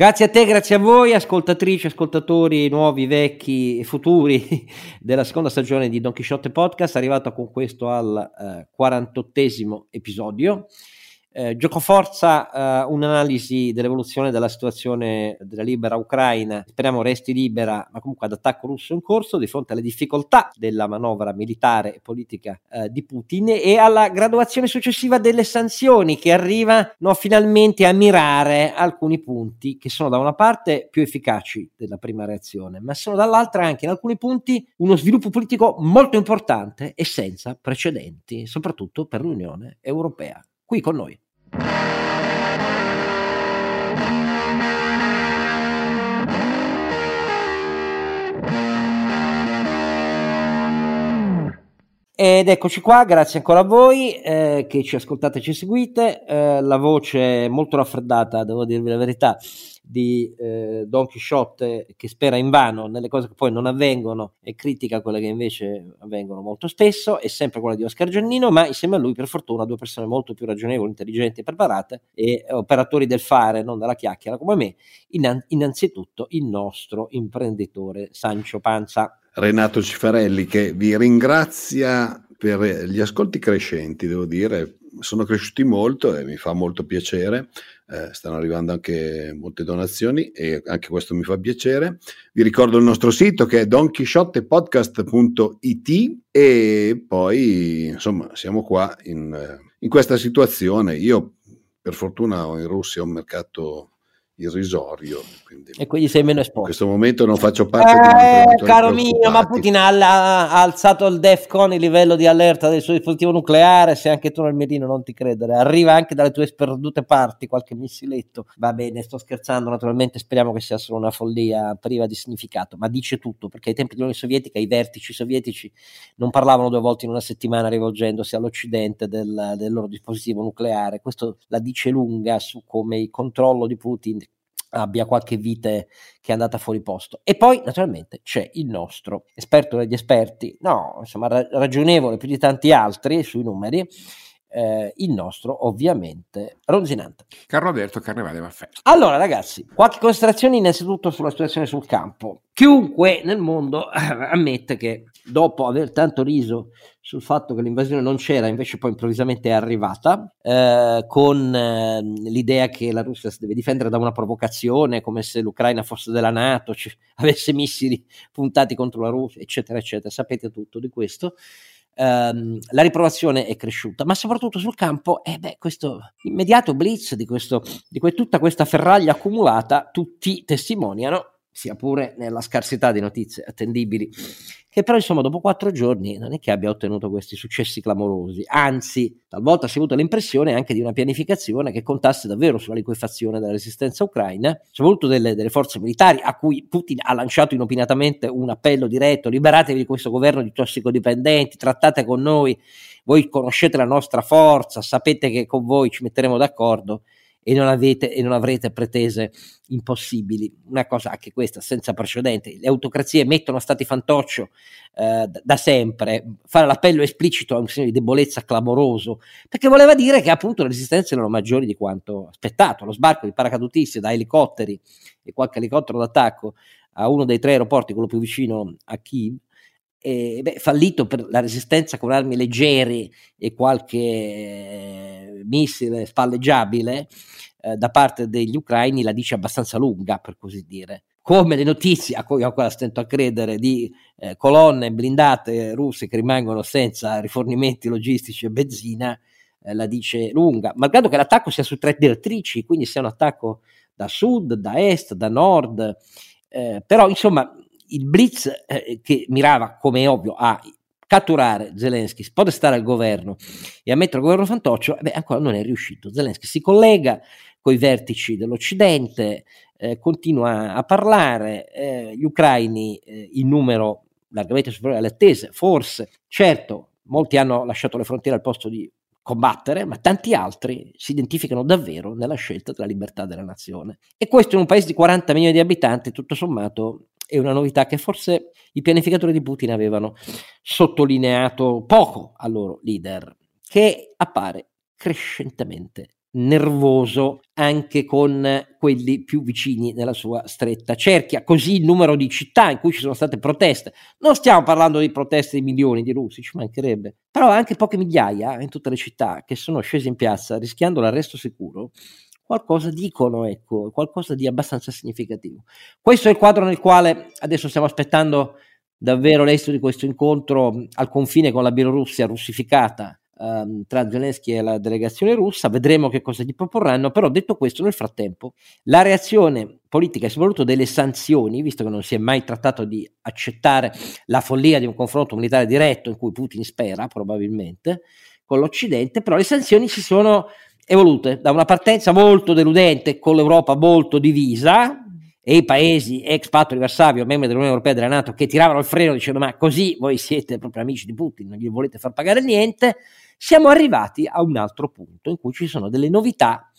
Grazie a te, grazie a voi, ascoltatrici, ascoltatori nuovi, vecchi e futuri della seconda stagione di Don Quixote Podcast, arrivato con questo al eh, 48 episodio. Eh, giocoforza eh, un'analisi dell'evoluzione della situazione della libera Ucraina, speriamo resti libera, ma comunque ad attacco russo in corso di fronte alle difficoltà della manovra militare e politica eh, di Putin e alla graduazione successiva delle sanzioni che arrivano finalmente a mirare alcuni punti che sono da una parte più efficaci della prima reazione, ma sono dall'altra anche in alcuni punti uno sviluppo politico molto importante e senza precedenti, soprattutto per l'Unione Europea qui con noi. Ed eccoci qua, grazie ancora a voi eh, che ci ascoltate e ci seguite. Eh, la voce molto raffreddata, devo dirvi la verità, di eh, Don Chisciotte che spera invano nelle cose che poi non avvengono e critica quelle che invece avvengono molto spesso, è sempre quella di Oscar Giannino, ma insieme a lui per fortuna due persone molto più ragionevoli, intelligenti e preparate e operatori del fare, non della chiacchiera come me, Innan- innanzitutto il nostro imprenditore Sancio Panza. Renato Cifarelli che vi ringrazia per gli ascolti crescenti, devo dire, sono cresciuti molto e mi fa molto piacere. Eh, stanno arrivando anche molte donazioni e anche questo mi fa piacere. Vi ricordo il nostro sito che è donchisciottepodcast.it e poi insomma siamo qua in, in questa situazione. Io per fortuna ho in Russia un mercato irrisorio. Quindi e quindi sei meno esposto. In questo momento non faccio parte eh, di Caro mio, ma Putin ha, ha, alzato il DEFCON, il livello di allerta del suo dispositivo nucleare, se anche tu nel mirino non ti credere. Arriva anche dalle tue sperdute parti qualche missiletto. Va bene, sto scherzando, naturalmente speriamo che sia solo una follia priva di significato, ma dice tutto, perché ai tempi dell'Unione Sovietica i vertici sovietici non parlavano due volte in una settimana rivolgendosi all'Occidente del, del loro dispositivo nucleare. Questo la dice lunga su come il controllo di Putin abbia qualche vite che è andata fuori posto. E poi, naturalmente, c'è il nostro esperto degli esperti, no, insomma, ragionevole più di tanti altri sui numeri, eh, il nostro ovviamente Ronzinante. Carlo Alberto Carnevale Maffè. Allora ragazzi, qualche considerazione innanzitutto sulla situazione sul campo. Chiunque nel mondo eh, ammette che dopo aver tanto riso sul fatto che l'invasione non c'era, invece poi improvvisamente è arrivata, eh, con eh, l'idea che la Russia si deve difendere da una provocazione, come se l'Ucraina fosse della Nato, c- avesse missili puntati contro la Russia, eccetera, eccetera. Sapete tutto di questo ehm, la riprovazione è cresciuta, ma soprattutto sul campo, eh beh, questo immediato blitz di, questo, di que- tutta questa ferraglia accumulata, tutti testimoniano sia pure nella scarsità di notizie attendibili, che però insomma dopo quattro giorni non è che abbia ottenuto questi successi clamorosi, anzi talvolta si è avuto l'impressione anche di una pianificazione che contasse davvero sulla liquefazione della resistenza ucraina, soprattutto delle, delle forze militari a cui Putin ha lanciato inopinatamente un appello diretto, liberatevi di questo governo di tossicodipendenti, trattate con noi, voi conoscete la nostra forza, sapete che con voi ci metteremo d'accordo e non, avete, e non avrete pretese impossibili. Una cosa anche questa senza precedenti. Le autocrazie mettono stati fantoccio eh, da sempre. Fare l'appello esplicito è un segno di debolezza clamoroso, perché voleva dire che appunto le resistenze erano maggiori di quanto aspettato. Lo sbarco di paracadutisti da elicotteri e qualche elicottero d'attacco a uno dei tre aeroporti, quello più vicino a Kiev, eh, beh, fallito per la resistenza con armi leggere e qualche eh, missile spalleggiabile eh, da parte degli ucraini la dice abbastanza lunga, per così dire. Come le notizie a cui ancora stento a credere di eh, colonne blindate russe che rimangono senza rifornimenti logistici e benzina, eh, la dice lunga, malgrado che l'attacco sia su tre direttrici, quindi sia un attacco da sud, da est, da nord, eh, però insomma il blitz eh, che mirava, come è ovvio, a catturare Zelensky, spodestare il governo e a mettere il governo fantoccio, beh, ancora non è riuscito. Zelensky si collega con i vertici dell'Occidente, eh, continua a parlare, eh, gli ucraini eh, in numero largamente superiore alle attese, forse, certo, molti hanno lasciato le frontiere al posto di combattere, ma tanti altri si identificano davvero nella scelta della libertà della nazione. E questo in un paese di 40 milioni di abitanti, tutto sommato, è una novità che forse i pianificatori di Putin avevano sottolineato poco al loro leader, che appare crescentemente nervoso anche con quelli più vicini nella sua stretta cerchia. Così il numero di città in cui ci sono state proteste, non stiamo parlando di proteste di milioni di russi, ci mancherebbe, però anche poche migliaia in tutte le città che sono scese in piazza rischiando l'arresto sicuro, qualcosa dicono, ecco, qualcosa di abbastanza significativo. Questo è il quadro nel quale adesso stiamo aspettando davvero l'esito di questo incontro al confine con la Bielorussia russificata um, tra Zelensky e la delegazione russa, vedremo che cosa gli proporranno, però detto questo nel frattempo la reazione politica e soprattutto delle sanzioni, visto che non si è mai trattato di accettare la follia di un confronto militare diretto in cui Putin spera probabilmente con l'Occidente, però le sanzioni si sono evolute da una partenza molto deludente con l'Europa molto divisa, e i paesi ex patto di Varsavia, membri dell'Unione Europea e della Nato, che tiravano il freno dicendo ma così voi siete proprio amici di Putin, non gli volete far pagare niente, siamo arrivati a un altro punto in cui ci sono delle novità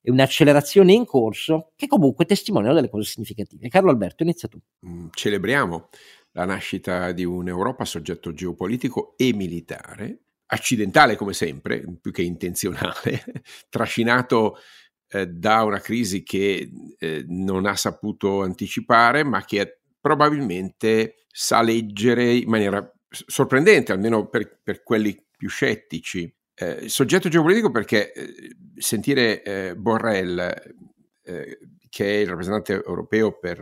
e un'accelerazione in corso che comunque testimoniano delle cose significative. Carlo Alberto, inizia tu. Mm, celebriamo la nascita di un'Europa soggetto geopolitico e militare, accidentale come sempre, più che intenzionale, trascinato eh, da una crisi che eh, non ha saputo anticipare, ma che probabilmente sa leggere in maniera sorprendente, almeno per, per quelli più scettici. Eh, soggetto geopolitico perché eh, sentire eh, Borrell, eh, che è il rappresentante europeo per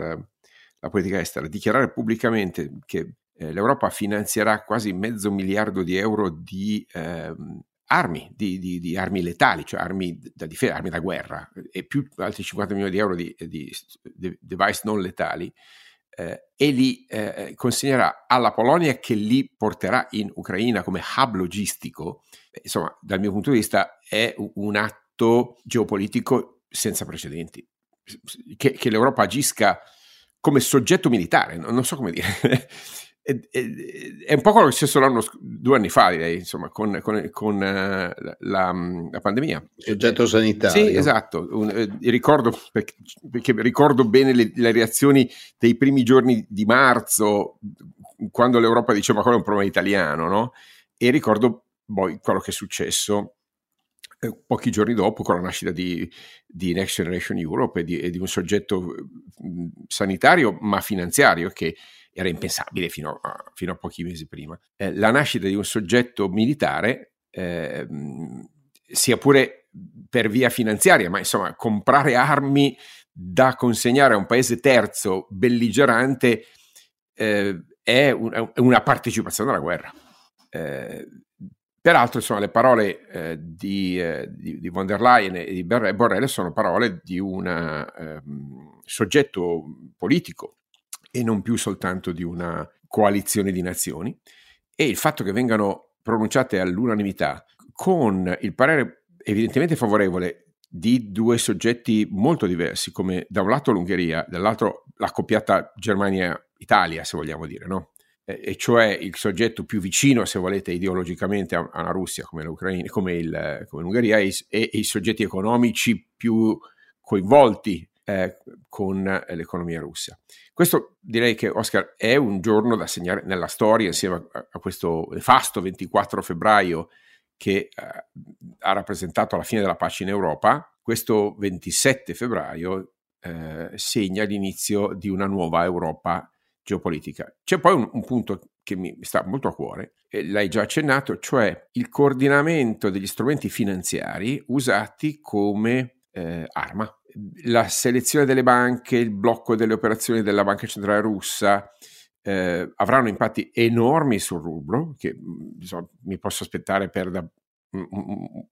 la politica estera, dichiarare pubblicamente che eh, l'Europa finanzierà quasi mezzo miliardo di euro di ehm, armi, di, di, di, armi letali, cioè armi da difesa, armi da guerra, e più altri 50 milioni di euro di, di device non letali, eh, e li eh, consegnerà alla Polonia che li porterà in Ucraina come hub logistico, insomma, dal mio punto di vista è un atto geopolitico senza precedenti. Che, che l'Europa agisca come soggetto militare, non so come dire, è, un po' quello che è successo l'anno, due anni fa, direi, insomma, con, con, con uh, la, la, pandemia. Soggetto sanitario. Sì, esatto. Un, eh, ricordo, perché, perché, ricordo bene le, le, reazioni dei primi giorni di marzo, quando l'Europa diceva quello è un problema italiano, no? E ricordo poi quello che è successo eh, pochi giorni dopo con la nascita di, di Next Generation Europe e di, e di un soggetto mh, sanitario ma finanziario che era impensabile fino a, fino a pochi mesi prima. Eh, la nascita di un soggetto militare, eh, sia pure per via finanziaria, ma insomma comprare armi da consegnare a un paese terzo belligerante eh, è, un, è, una partecipazione alla guerra. Eh, peraltro, insomma, le parole eh, di, eh, di, di, von der Leyen e di Borrell sono parole di un ehm, soggetto politico e non più soltanto di una coalizione di nazioni e il fatto che vengano pronunciate all'unanimità con il parere evidentemente favorevole di due soggetti molto diversi, come da un lato l'Ungheria, dall'altro la coppiata Germania-Italia, se vogliamo dire, no? e cioè il soggetto più vicino, se volete, ideologicamente a, una Russia come, come, il, come l'Ungheria e, e, i soggetti economici più coinvolti eh, con eh, l'economia russa. Questo direi che Oscar è un giorno da segnare nella storia insieme a, a questo nefasto 24 febbraio che eh, ha rappresentato la fine della pace in Europa. Questo 27 febbraio eh, segna l'inizio di una nuova Europa geopolitica. C'è poi un, un punto che mi sta molto a cuore, e l'hai già accennato, cioè il coordinamento degli strumenti finanziari usati come eh, arma la selezione delle banche, il blocco delle operazioni della Banca Centrale Russa eh, avranno impatti enormi sul rublo, che insomma, mi posso aspettare perda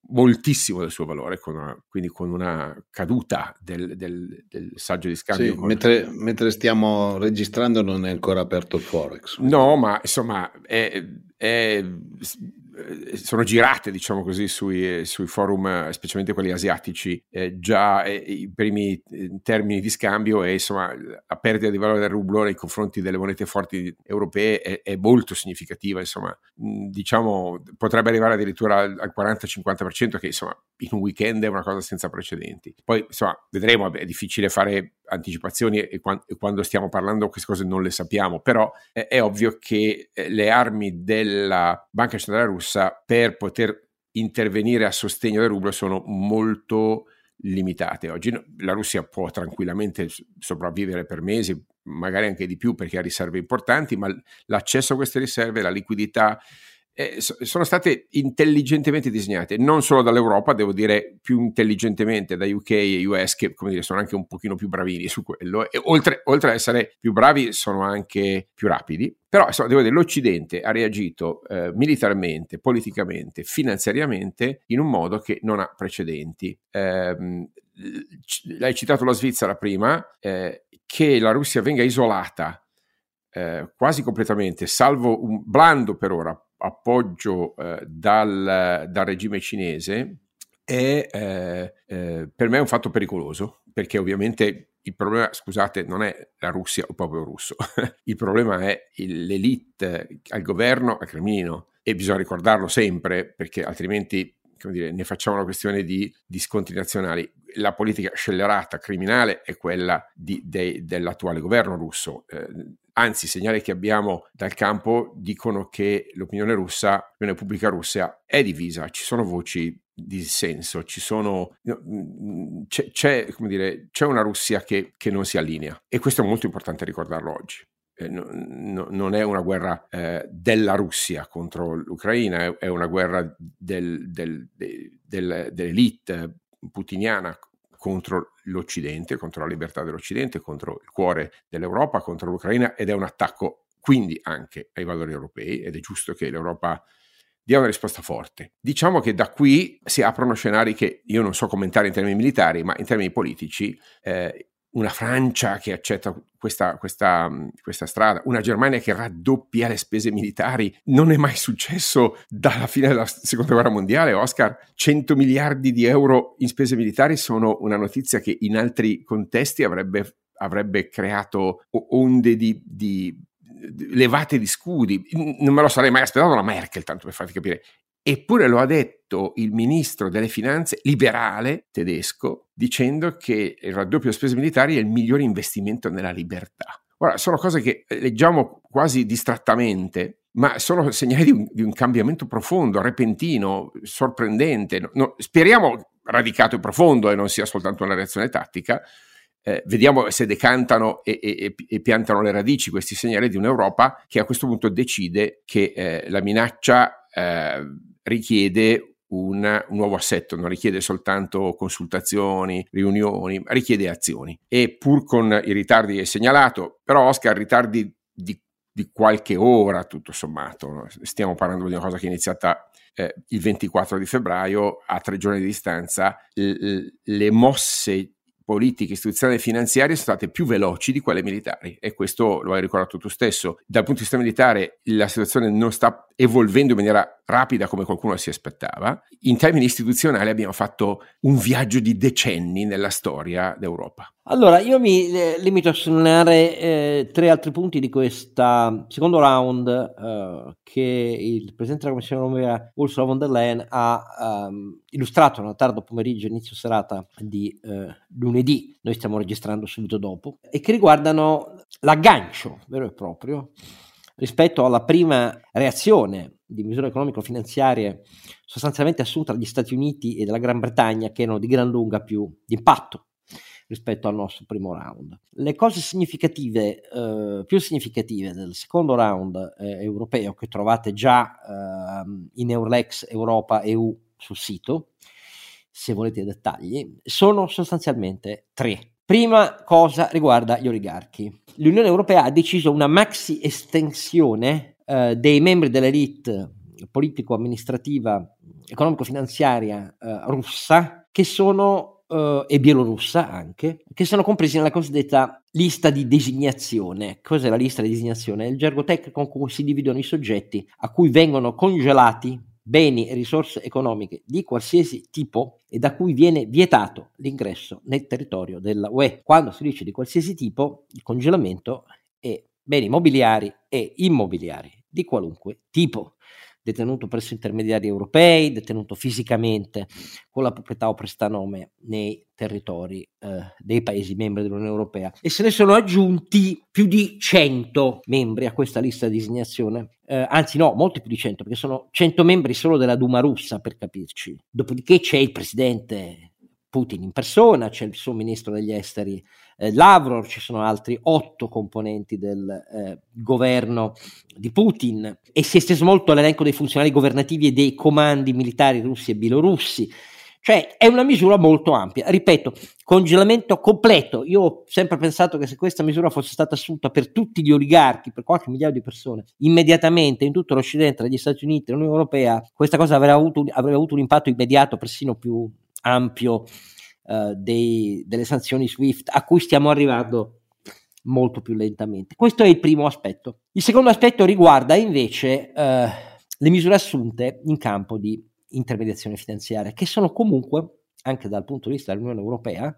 moltissimo del suo valore, con una, quindi con una caduta del, del, del saggio di scambio. Sì, con... mentre, mentre, stiamo registrando non è ancora aperto il Forex. No, ma insomma è, è sono girate, diciamo così, sui, sui forum, eh, specialmente quelli asiatici, eh, già eh, i primi eh, termini di scambio e insomma la perdita di valore del rublo nei confronti delle monete forti europee è, è molto significativa, insomma, mh, diciamo potrebbe arrivare addirittura al, al 40-50% che insomma in un weekend è una cosa senza precedenti. Poi insomma vedremo, è difficile fare anticipazioni e, quando, stiamo parlando queste cose non le sappiamo, però è ovvio che le armi della Banca Centrale Russa per poter intervenire a sostegno del rublo sono molto limitate. Oggi la Russia può tranquillamente sopravvivere per mesi, magari anche di più perché ha riserve importanti, ma l'accesso a queste riserve, la liquidità, eh, sono state intelligentemente disegnate, non solo dall'Europa, devo dire più intelligentemente da UK e US, che come dire, sono anche un pochino più bravini su quello, e oltre, oltre ad essere più bravi sono anche più rapidi. Però insomma, devo dire, l'Occidente ha reagito eh, militarmente, politicamente, finanziariamente in un modo che non ha precedenti. Eh, l'hai citato la Svizzera prima, eh, che la Russia venga isolata eh, quasi completamente, salvo un blando per ora appoggio eh, dal, dal, regime cinese, è eh, eh, per me un fatto pericoloso, perché ovviamente il problema, scusate, non è la Russia o il popolo russo, il problema è l'elite al governo al Cremlino e bisogna ricordarlo sempre perché altrimenti dire, ne facciamo una questione di, di, scontri nazionali. La politica scellerata, criminale, è quella di, de, dell'attuale governo russo. Eh, anzi, i segnali che abbiamo dal campo dicono che l'opinione russa, l'opinione pubblica russa è divisa, ci sono voci di dissenso, ci sono, mm, c'è, c'è, dire, c'è una Russia che, che non si allinea e questo è molto importante ricordarlo oggi. Eh, no, no, non è una guerra eh, della Russia contro l'Ucraina, è, è una guerra del, del, del, dell'elite putiniana contro l'Occidente, contro la libertà dell'Occidente, contro il cuore dell'Europa, contro l'Ucraina ed è un attacco quindi anche ai valori europei ed è giusto che l'Europa dia una risposta forte. Diciamo che da qui si aprono scenari che io non so commentare in termini militari, ma in termini politici eh, una Francia che accetta questa, questa, questa, strada, una Germania che raddoppia le spese militari, non è mai successo dalla fine della seconda guerra mondiale, Oscar, 100 miliardi di euro in spese militari sono una notizia che in altri contesti avrebbe, avrebbe creato onde di, di levate di scudi, non me lo sarei mai aspettato la Merkel, tanto per farti capire. Eppure lo ha detto il ministro delle finanze liberale tedesco, dicendo che il raddoppio delle spese militari è il migliore investimento nella libertà. Ora, sono cose che eh, leggiamo quasi distrattamente, ma sono segnali di un, di un cambiamento profondo, repentino, sorprendente. No, no, speriamo radicato e profondo e non sia soltanto una reazione tattica. Eh, vediamo se decantano e, e, e, piantano le radici questi segnali di un'Europa che a questo punto decide che eh, la minaccia eh, richiede un, un, nuovo assetto, non richiede soltanto consultazioni, riunioni, richiede azioni. E pur con i ritardi che hai segnalato, però Oscar, ritardi di, di qualche ora tutto sommato, stiamo parlando di una cosa che è iniziata eh, il 24 di febbraio, a tre giorni di distanza, l- le mosse politiche, istituzionali e finanziarie sono state più veloci di quelle militari e questo lo hai ricordato tu stesso. Dal punto di vista militare la situazione non sta evolvendo in maniera rapida come qualcuno si aspettava. In termini istituzionali abbiamo fatto un viaggio di decenni nella storia d'Europa. Allora, io mi eh, limito a sottolineare eh, tre altri punti di questo secondo round eh, che il Presidente della Commissione Europea Ursula von der Leyen ha um, illustrato nella tardo pomeriggio, inizio serata di eh, lunedì, noi stiamo registrando subito dopo, e che riguardano l'aggancio vero e proprio rispetto alla prima reazione di misure economico-finanziarie sostanzialmente assunta dagli Stati Uniti e dalla Gran Bretagna che erano di gran lunga più di impatto rispetto al nostro primo round. Le cose significative, eh, più significative del secondo round eh, europeo che trovate già eh, in Eurlex Europa EU sul sito, se volete i dettagli, sono sostanzialmente tre. Prima cosa riguarda gli oligarchi. L'Unione Europea ha deciso una maxi estensione eh, dei membri dell'elite politico-amministrativa, economico-finanziaria eh, russa che sono uh, e bielorussa anche, che sono compresi nella cosiddetta lista di designazione. Cos'è la lista di designazione? È il gergo tecnico con cui si dividono i soggetti a cui vengono congelati beni e risorse economiche di qualsiasi tipo e da cui viene vietato l'ingresso nel territorio della UE. Quando si dice di qualsiasi tipo, il congelamento è beni mobiliari e immobiliari di qualunque tipo detenuto presso intermediari europei, detenuto fisicamente con la proprietà o prestanome nei territori eh, dei Paesi membri dell'Unione Europea. E se ne sono aggiunti più di 100 membri a questa lista di designazione, eh, anzi no, molti più di 100, perché sono 100 membri solo della Duma russa, per capirci. Dopodiché c'è il presidente Putin in persona, c'è il suo ministro degli esteri eh, Lavrov, ci sono altri otto componenti del eh, governo di Putin e si è esteso molto l'elenco dei funzionari governativi e dei comandi militari russi e bielorussi. Cioè è una misura molto ampia. Ripeto, congelamento completo. Io ho sempre pensato che se questa misura fosse stata assunta per tutti gli oligarchi, per qualche migliaio di persone, immediatamente in tutto l'Occidente, negli Stati Uniti, nell'Unione Europea, questa cosa avrebbe avuto, avrebbe avuto un impatto immediato, persino più ampio uh, dei, delle sanzioni SWIFT a cui stiamo arrivando molto più lentamente. Questo è il primo aspetto. Il secondo aspetto riguarda invece uh, le misure assunte in campo di intermediazione finanziaria, che sono comunque, anche dal punto di vista dell'Unione Europea,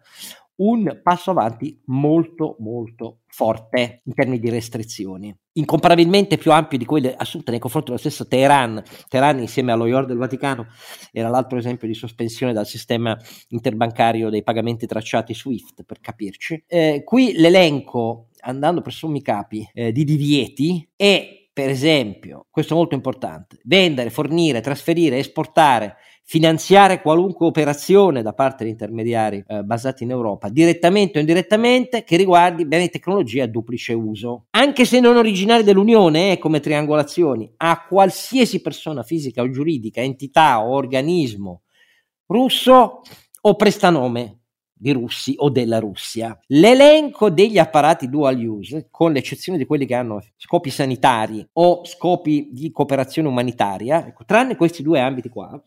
un passo avanti molto molto forte in termini di restrizioni, incomparabilmente più ampio di quelle assunte nei confronti dello stesso Teheran. Teheran insieme allo IOR del Vaticano era l'altro esempio di sospensione dal sistema interbancario dei pagamenti tracciati SWIFT, per capirci. Eh, qui l'elenco, andando per sommi capi, eh, di divieti è per esempio, questo è molto importante, vendere, fornire, trasferire, esportare, finanziare qualunque operazione da parte di intermediari eh, basati in Europa, direttamente o indirettamente, che riguardi beni e tecnologie a duplice uso. Anche se non originari dell'Unione, eh, come triangolazioni, a qualsiasi persona fisica o giuridica, entità o organismo russo o prestanome di russi o della Russia. L'elenco degli apparati dual use, con l'eccezione di quelli che hanno scopi sanitari o scopi di cooperazione umanitaria, ecco, tranne questi due ambiti qua,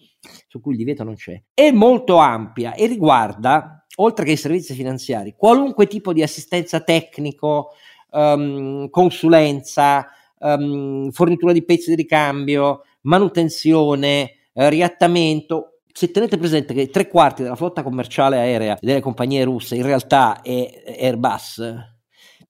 su cui il divieto non c'è, è molto ampia e riguarda, oltre che i servizi finanziari, qualunque tipo di assistenza tecnico, um, consulenza, um, fornitura di pezzi di ricambio, manutenzione, eh, riattamento, se tenete presente che tre quarti della flotta commerciale aerea delle compagnie russe in realtà è Airbus,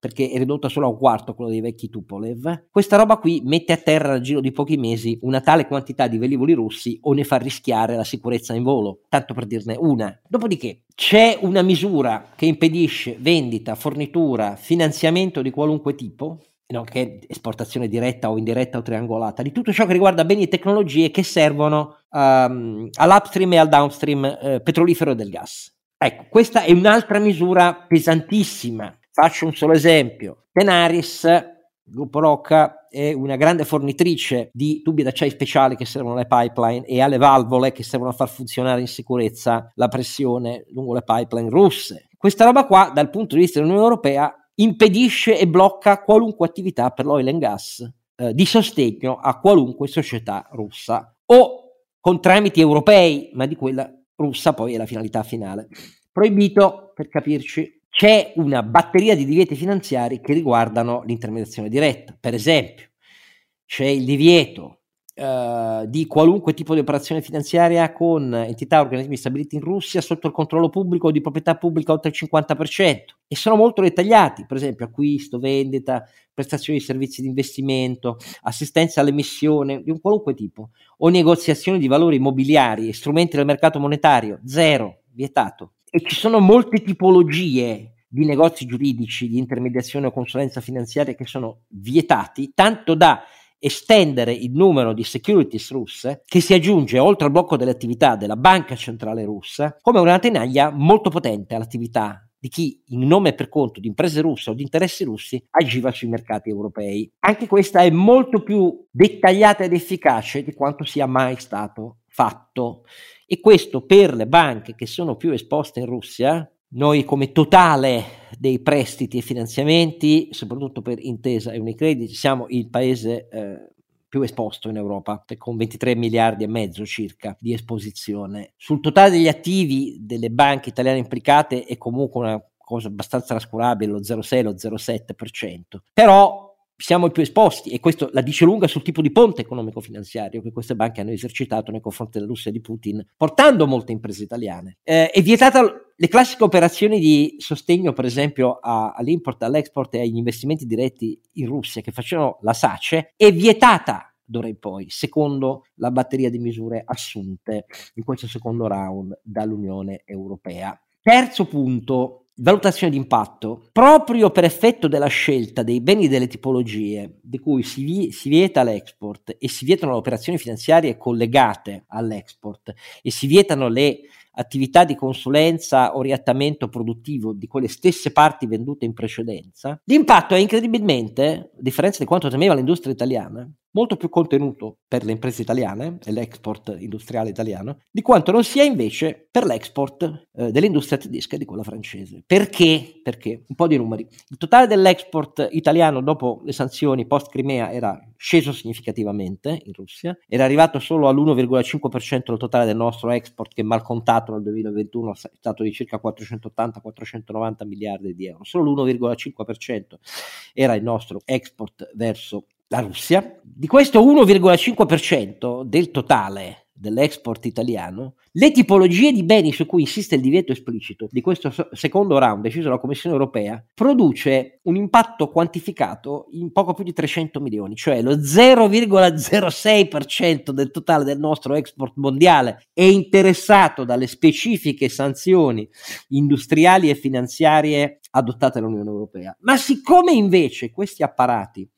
perché è ridotta solo a un quarto quello dei vecchi Tupolev, questa roba qui mette a terra nel giro di pochi mesi una tale quantità di velivoli russi o ne fa rischiare la sicurezza in volo, tanto per dirne una. Dopodiché c'è una misura che impedisce vendita, fornitura, finanziamento di qualunque tipo, nonché esportazione diretta o indiretta o triangolata, di tutto ciò che riguarda beni e tecnologie che servono um, all'upstream e al downstream eh, petrolifero del gas. Ecco, questa è un'altra misura pesantissima. Faccio un solo esempio. Tenaris, gruppo Rocca, è una grande fornitrice di tubi d'acciaio speciali che servono alle pipeline e alle valvole che servono a far funzionare in sicurezza la pressione lungo le pipeline russe. Questa roba qua, dal punto di vista dell'Unione Europea, impedisce e blocca qualunque attività per l'oil and gas eh, di sostegno a qualunque società russa o con tramiti europei, ma di quella russa poi è la finalità finale. Proibito, per capirci, c'è una batteria di divieti finanziari che riguardano l'intermediazione diretta. Per esempio, c'è il divieto Uh, di qualunque tipo di operazione finanziaria con entità o organismi stabiliti in Russia sotto il controllo pubblico o di proprietà pubblica oltre il 50% e sono molto dettagliati, per esempio acquisto, vendita, prestazioni di servizi di investimento, assistenza all'emissione di un qualunque tipo o negoziazione di valori immobiliari e strumenti del mercato monetario, zero, vietato. E ci sono molte tipologie di negozi giuridici, di intermediazione o consulenza finanziaria che sono vietati, tanto da estendere il numero di securities russe che si aggiunge oltre al blocco delle attività della banca centrale russa come una tenaglia molto potente all'attività di chi in nome e per conto di imprese russe o di interessi russi agiva sui mercati europei. Anche questa è molto più dettagliata ed efficace di quanto sia mai stato fatto e questo per le banche che sono più esposte in Russia noi come totale dei prestiti e finanziamenti, soprattutto per Intesa e Unicredit, siamo il paese eh, più esposto in Europa, con 23 miliardi e mezzo circa di esposizione. Sul totale degli attivi delle banche italiane implicate è comunque una cosa abbastanza trascurabile, lo 0,6, lo 0,7%. Però siamo i più esposti e questo la dice lunga sul tipo di ponte economico-finanziario che queste banche hanno esercitato nei confronti della Russia di Putin, portando molte imprese italiane. Eh, è vietata le classiche operazioni di sostegno, per esempio, a, all'import, all'export e agli investimenti diretti in Russia che facevano la SACE, è vietata d'ora in poi, secondo la batteria di misure assunte in questo secondo round dall'Unione Europea. Terzo punto, valutazione di impatto. Proprio per effetto della scelta dei beni e delle tipologie di cui si, vi- si, vieta l'export e si vietano le operazioni finanziarie collegate all'export e si vietano le attività di consulenza o riattamento produttivo di quelle stesse parti vendute in precedenza, l'impatto è incredibilmente, a differenza di quanto temeva l'industria italiana, molto più contenuto per le imprese italiane e l'export industriale italiano di quanto non sia invece per l'export eh, dell'industria tedesca e di quella francese. Perché? Perché? Un po' di numeri. Il totale dell'export italiano dopo le sanzioni post Crimea era sceso significativamente in Russia, era arrivato solo all'1,5% del totale del nostro export che mal contato nel 2021 è stato di circa 480-490 miliardi di euro, solo l'1,5% era il nostro export verso la Russia. Di questo 1,5% del totale dell'export italiano, le tipologie di beni su cui insiste il divieto esplicito di questo secondo round deciso dalla Commissione europea produce un impatto quantificato in poco più di 300 milioni, cioè lo 0,06% del totale del nostro export mondiale è interessato dalle specifiche sanzioni industriali e finanziarie adottate dall'Unione Europea. Ma siccome invece questi apparati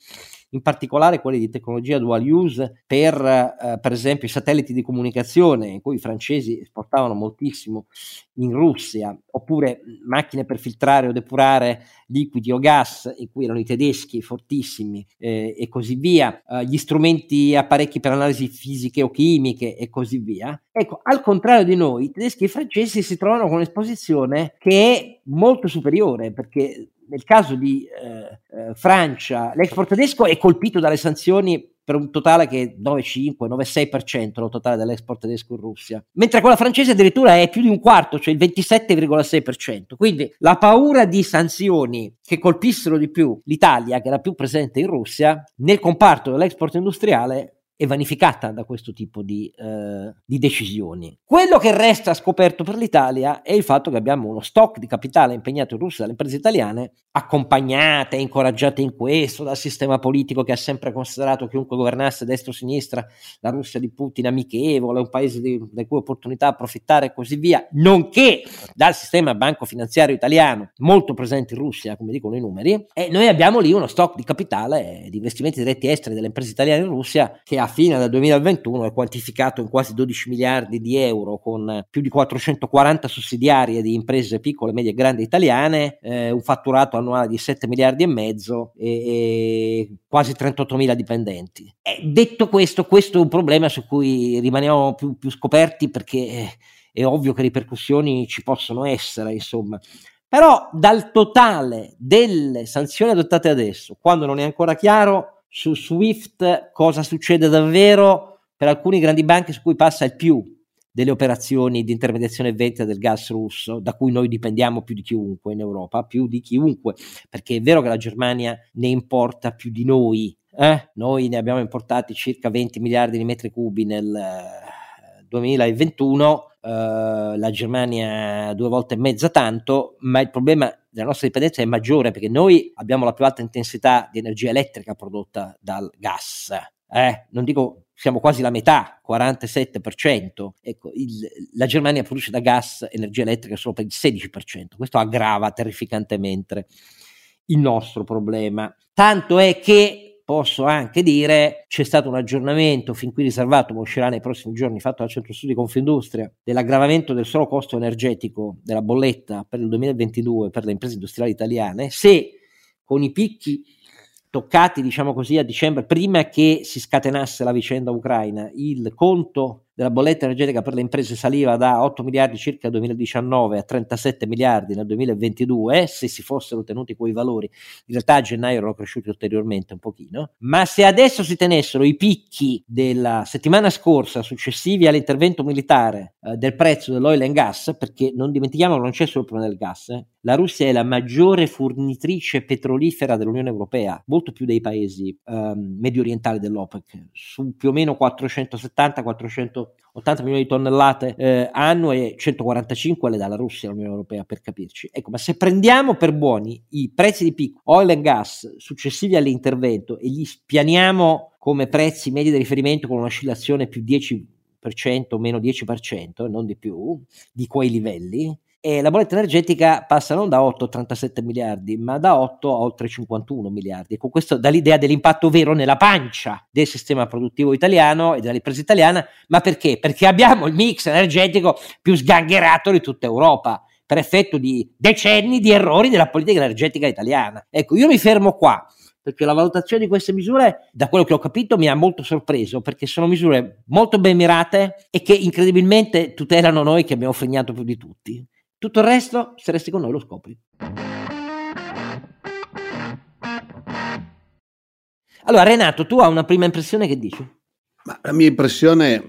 in particolare quelli di tecnologia dual use per, eh, per esempio, i satelliti di comunicazione, in cui i francesi esportavano moltissimo in Russia, oppure macchine per filtrare o depurare liquidi o gas, in cui erano i tedeschi fortissimi eh, e così via, eh, gli strumenti, apparecchi per analisi fisiche o chimiche e così via. Ecco, al contrario di noi, i tedeschi e i francesi si trovano con un'esposizione che è molto superiore, perché nel caso di eh, eh, Francia, l'export tedesco è colpito dalle sanzioni per un totale che è 9,5-9,6% lo totale dell'export tedesco in Russia, mentre quella francese addirittura è più di un quarto, cioè il 27,6%. Quindi la paura di sanzioni che colpissero di più l'Italia, che era più presente in Russia, nel comparto dell'export industriale è vanificata da questo tipo di, eh, di, decisioni. Quello che resta scoperto per l'Italia è il fatto che abbiamo uno stock di capitale impegnato in Russia dalle imprese italiane, accompagnate incoraggiate in questo dal sistema politico che ha sempre considerato chiunque governasse destra o sinistra la Russia di Putin amichevole, un paese di cui opportunità approfittare e così via, nonché dal sistema banco finanziario italiano molto presente in Russia, come dicono i numeri, e noi abbiamo lì uno stock di capitale, di investimenti diretti esteri delle imprese italiane in Russia che a fine del 2021 è quantificato in quasi 12 miliardi di euro con più di 440 sussidiarie di imprese piccole, medie e grandi italiane, eh, un fatturato annuale di 7 miliardi e mezzo e, quasi 38 mila dipendenti. E detto questo, questo è un problema su cui rimaniamo più, più scoperti perché è ovvio che ripercussioni ci possono essere, insomma. Però dal totale delle sanzioni adottate adesso, quando non è ancora chiaro su Swift cosa succede davvero per alcuni grandi banche su cui passa il più delle operazioni di intermediazione e vendita del gas russo, da cui noi dipendiamo più di chiunque in Europa, più di chiunque, perché è vero che la Germania ne importa più di noi, eh? noi ne abbiamo importati circa 20 miliardi di metri cubi nel 2021, eh, la Germania due volte e mezza tanto, ma il problema della nostra dipendenza è maggiore perché noi abbiamo la più alta intensità di energia elettrica prodotta dal gas. Eh, non dico siamo quasi la metà, 47%. Ecco, il, la Germania produce da gas energia elettrica solo per il 16%. Questo aggrava terrificantemente il nostro problema. Tanto è che posso anche dire c'è stato un aggiornamento fin qui riservato, ma uscirà nei prossimi giorni, fatto dal Centro Studi Confindustria, dell'aggravamento del solo costo energetico della bolletta per il 2022 per le imprese industriali italiane, se con i picchi toccati, diciamo così, a dicembre, prima che si scatenasse la vicenda ucraina, il conto della bolletta energetica per le imprese saliva da 8 miliardi circa nel 2019 a 37 miliardi nel 2022, se si fossero tenuti quei valori, in realtà a gennaio erano cresciuti ulteriormente un pochino, ma se adesso si tenessero i picchi della settimana scorsa successivi all'intervento militare eh, del prezzo dell'oil and gas, perché non dimentichiamo che non c'è solo il problema del gas, eh, la Russia è la maggiore fornitrice petrolifera dell'Unione Europea, molto più dei paesi eh, medio orientali dell'OPEC, su più o meno 470-400 ricordo 80 milioni di tonnellate eh, annue e 145 le dà la Russia all'Unione Europea per capirci. Ecco, ma se prendiamo per buoni i prezzi di picco oil and gas successivi all'intervento e li spianiamo come prezzi medi di riferimento con un'oscillazione più 10% o meno 10%, non di più, di quei livelli, e la bolletta energetica passa non da 8 a 37 miliardi, ma da 8 a oltre 51 miliardi. Con questo dà l'idea dell'impatto vero nella pancia del sistema produttivo italiano e della ripresa italiana, ma perché? Perché abbiamo il mix energetico più sgangherato di tutta Europa per effetto di decenni di errori della politica energetica italiana. Ecco, io mi fermo qua perché la valutazione di queste misure, da quello che ho capito, mi ha molto sorpreso, perché sono misure molto ben mirate e che incredibilmente tutelano noi che abbiamo fregnato più di tutti. Tutto il resto, se resti con noi, lo scopri. Allora, Renato, tu hai una prima impressione che dici? Ma la mia impressione,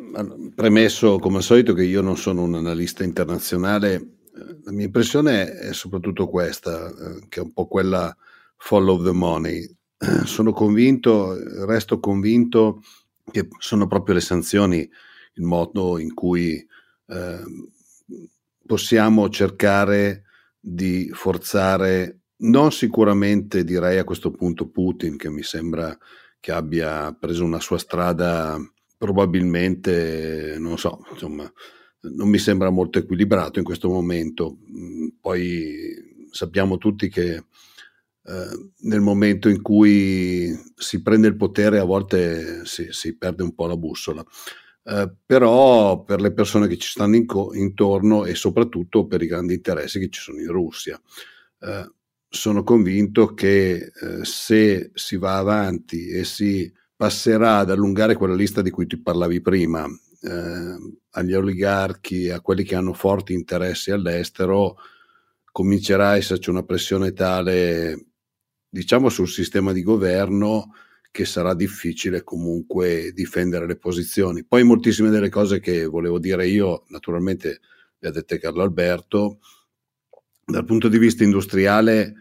premesso come al solito che io non sono un analista internazionale, la mia impressione è soprattutto questa, eh, che è un po' quella follow the money. Sono convinto, resto convinto che sono proprio le sanzioni il modo in cui eh, possiamo cercare di forzare, non sicuramente direi a questo punto Putin, che mi sembra che abbia preso una sua strada probabilmente, non so, insomma, non mi sembra molto equilibrato in questo momento. Mm, poi sappiamo tutti che eh, nel momento in cui si prende il potere a volte si, si perde un po' la bussola. Eh, però per le persone che ci stanno in co- intorno e soprattutto per i grandi interessi che ci sono in Russia. Eh, sono convinto che eh, se si va avanti e si passerà ad allungare quella lista di cui ti parlavi prima, eh, agli oligarchi, a quelli che hanno forti interessi all'estero, comincerà a esserci una pressione tale, diciamo, sul sistema di governo che sarà difficile comunque difendere le posizioni. Poi moltissime delle cose che volevo dire io, naturalmente le ha dette Carlo Alberto, dal punto di vista industriale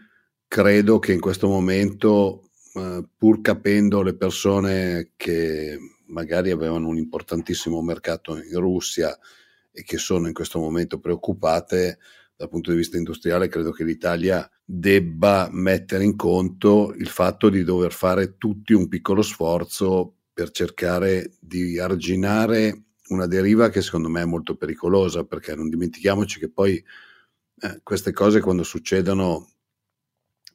credo che in questo momento, eh, pur capendo le persone che magari avevano un importantissimo mercato in Russia e che sono in questo momento preoccupate, dal punto di vista industriale credo che l'Italia debba mettere in conto il fatto di dover fare tutti un piccolo sforzo per cercare di arginare una deriva che secondo me è molto pericolosa, perché non dimentichiamoci che poi eh, queste cose quando succedono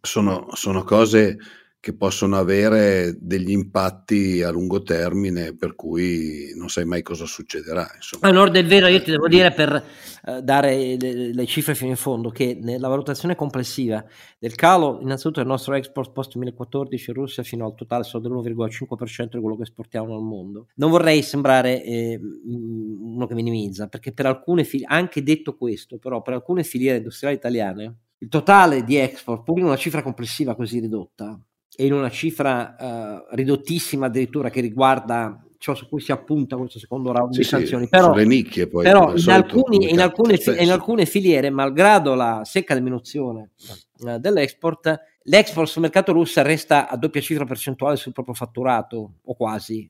sono, sono cose che possono avere degli impatti a lungo termine, per cui non sai mai cosa succederà. Insomma. Allora, del vero, io ti devo dire per eh, dare le, le, cifre fino in fondo che nella valutazione complessiva del calo, innanzitutto del nostro export post 2014 in Russia fino al totale solo dell'1,5% di quello che esportiamo al mondo. Non vorrei sembrare eh, uno che minimizza, perché per alcune filiere, anche detto questo, però per alcune filiere industriali italiane, il totale di export, pur in una cifra complessiva così ridotta, e in una cifra uh, ridottissima addirittura che riguarda ciò su cui si appunta questo secondo round sì, di sanzioni. Sì, però, nicchie poi, però in, alcuni, in, alcune, in, alcune, filiere, malgrado la secca diminuzione uh, dell'export, l'export sul mercato russo resta a doppia cifra percentuale sul proprio fatturato, o quasi,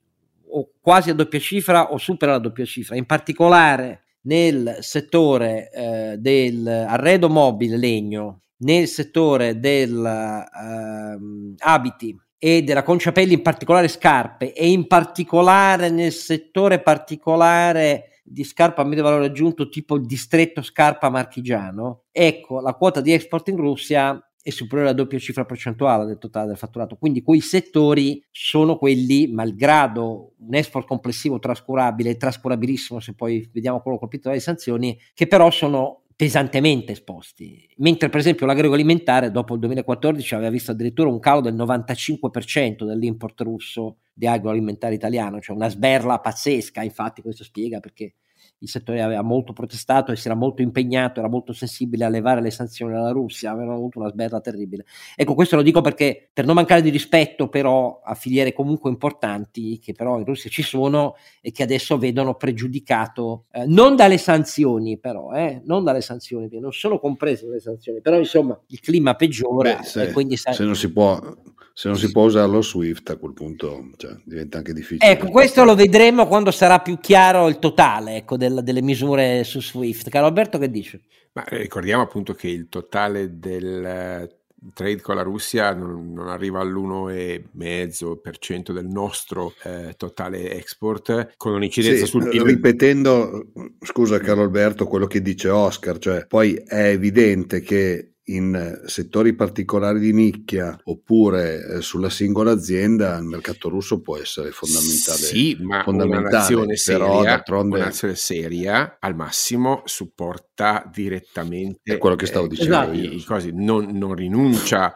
o quasi a doppia cifra o supera la doppia cifra. In particolare nel settore uh, dell'arredo mobile legno, nel settore del uh, abiti e della conciapelli, in particolare scarpe, e in particolare nel settore particolare di scarpa a medio valore aggiunto, tipo il distretto scarpa marchigiano, ecco, la quota di export in Russia è superiore alla doppia cifra percentuale del totale del fatturato. Quindi quei settori sono quelli, malgrado un export complessivo trascurabile, trascurabilissimo se poi vediamo quello colpito dalle sanzioni, che però sono pesantemente esposti, mentre per esempio l'agroalimentare dopo il 2014 aveva visto addirittura un calo del 95% dell'import russo di agroalimentare italiano, cioè una sberla pazzesca, infatti questo spiega perché il settore aveva molto protestato e si era molto impegnato, era molto sensibile a levare le sanzioni alla Russia, avevano avuto una sberla terribile. Ecco, questo lo dico perché per non mancare di rispetto però a filiere comunque importanti che però in Russia ci sono e che adesso vedono pregiudicato, eh, non dalle sanzioni però, eh, non dalle sanzioni, non sono comprese le sanzioni, però insomma il clima peggiora Beh, se, e quindi sa- se non si può se non si può usare lo Swift a quel punto cioè, diventa anche difficile. Ecco, questo lo vedremo quando sarà più chiaro il totale ecco, del, delle misure su Swift. Caro Alberto, che dici? Ma ricordiamo appunto che il totale del eh, trade con la Russia non, non arriva all'1,5% del nostro eh, totale export, con un'incidenza sì, sul PIL. Ripetendo, scusa Carlo Alberto, quello che dice Oscar, cioè poi è evidente che in settori particolari di nicchia oppure eh, sulla singola azienda, il mercato russo può essere fondamentale. Sì, ma fondamentale, una nazione però seria, una nazione seria al massimo supporta direttamente È quello che stavo eh, dicendo Esatto. i cosi, non, non rinuncia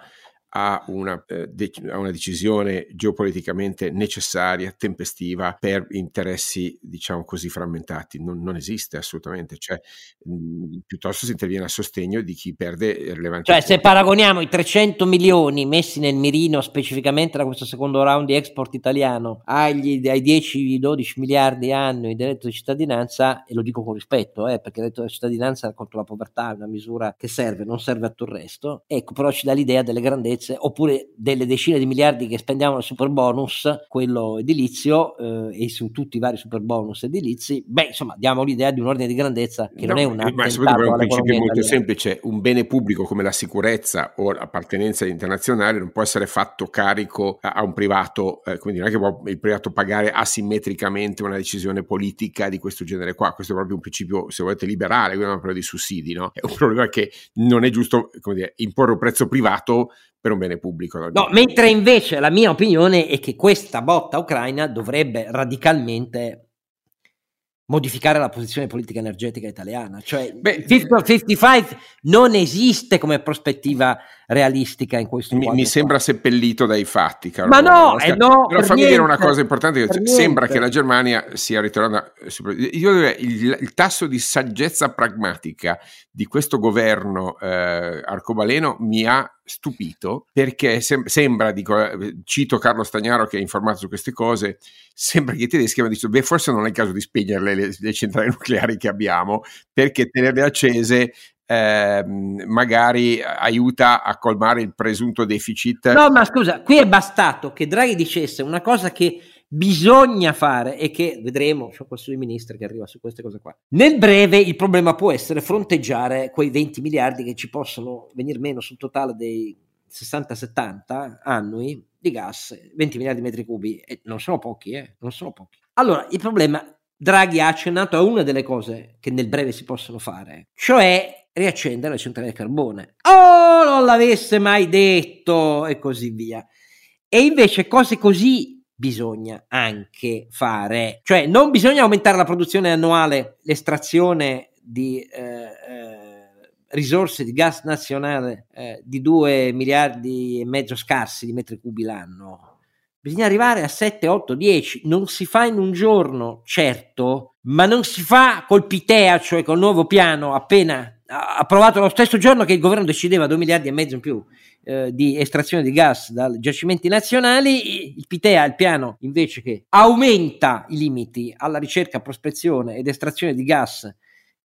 a una, eh, dec- a una decisione geopoliticamente necessaria, tempestiva per interessi, diciamo così, frammentati. Non, non esiste assolutamente, cioè, mh, piuttosto si interviene a sostegno di chi perde rilevanti Cioè, se paragoniamo i 300 milioni messi nel mirino specificamente da questo secondo round di export italiano agli, ai 10-12 miliardi annui del reddito di cittadinanza, e lo dico con rispetto, eh, perché il reddito di cittadinanza contro la povertà è una misura che serve, non serve a tutto il resto, ecco, però ci dà l'idea delle grandezze, oppure delle decine di miliardi che spendiamo nel super bonus, quello edilizio, eh, e su tutti i vari super bonus edilizi, beh, insomma, diamo l'idea di un ordine di grandezza che non No, è un ma soprattutto per un principio molto semplice, un bene pubblico come la sicurezza o l'appartenenza internazionale non può essere fatto carico a, a un privato, eh, quindi non è che può il privato pagare asimmetricamente una decisione politica di questo genere qua, questo è proprio un principio, se volete, liberale, quindi non parlo di sussidi, no? È un problema che non è giusto dire, imporre un prezzo privato per un bene pubblico. No, mentre invece la mia opinione è che questa botta ucraina dovrebbe radicalmente modificare la posizione politica energetica italiana. Cioè, Beh, 50-55 non esiste come prospettiva realistica in questo Mi, mi sembra seppellito dai fatti, caro Ma no, eh no, però per fammi dire una niente, cosa importante: che sembra niente. che la Germania stia ritornando. a- Io direi il, il tasso di saggezza pragmatica di questo governo eh, arcobaleno mi ha stupito perché sem- sembra, dico, eh, cito Carlo Stagnaro che è informato su queste cose, sembra che i tedeschi abbiano detto: beh, forse non è il caso di spegnere le, le centrali nucleari che abbiamo perché tenerle accese ehm, magari aiuta a colmare il presunto deficit. No, ma scusa, qui è bastato che Draghi dicesse una cosa che bisogna fare e che vedremo, c'è consiglio dei ministri che arriva su queste cose qua. Nel breve il problema può essere fronteggiare quei 20 miliardi che ci possono venire meno sul totale dei 60-70 annui di gas, 20 miliardi di metri cubi, e non sono pochi, eh, non sono pochi. Allora, il problema, Draghi ha accennato a una delle cose che nel breve si possono fare, cioè riaccendere le centrali a carbone. Oh, non l'avesse mai detto e così via. E invece cose così bisogna anche fare, cioè non bisogna aumentare la produzione annuale, l'estrazione di eh, eh, risorse di gas nazionale eh, di 2 miliardi e mezzo scarsi di metri cubi l'anno. Bisogna arrivare a 7, 8, 10. Non si fa in un giorno, certo, ma non si fa col Pitea, cioè col nuovo piano appena approvato lo stesso giorno che il governo decideva 2 miliardi e mezzo in più eh, di estrazione di gas dai giacimenti nazionali, il Pitea, il piano invece che aumenta i limiti alla ricerca, prospezione ed estrazione di gas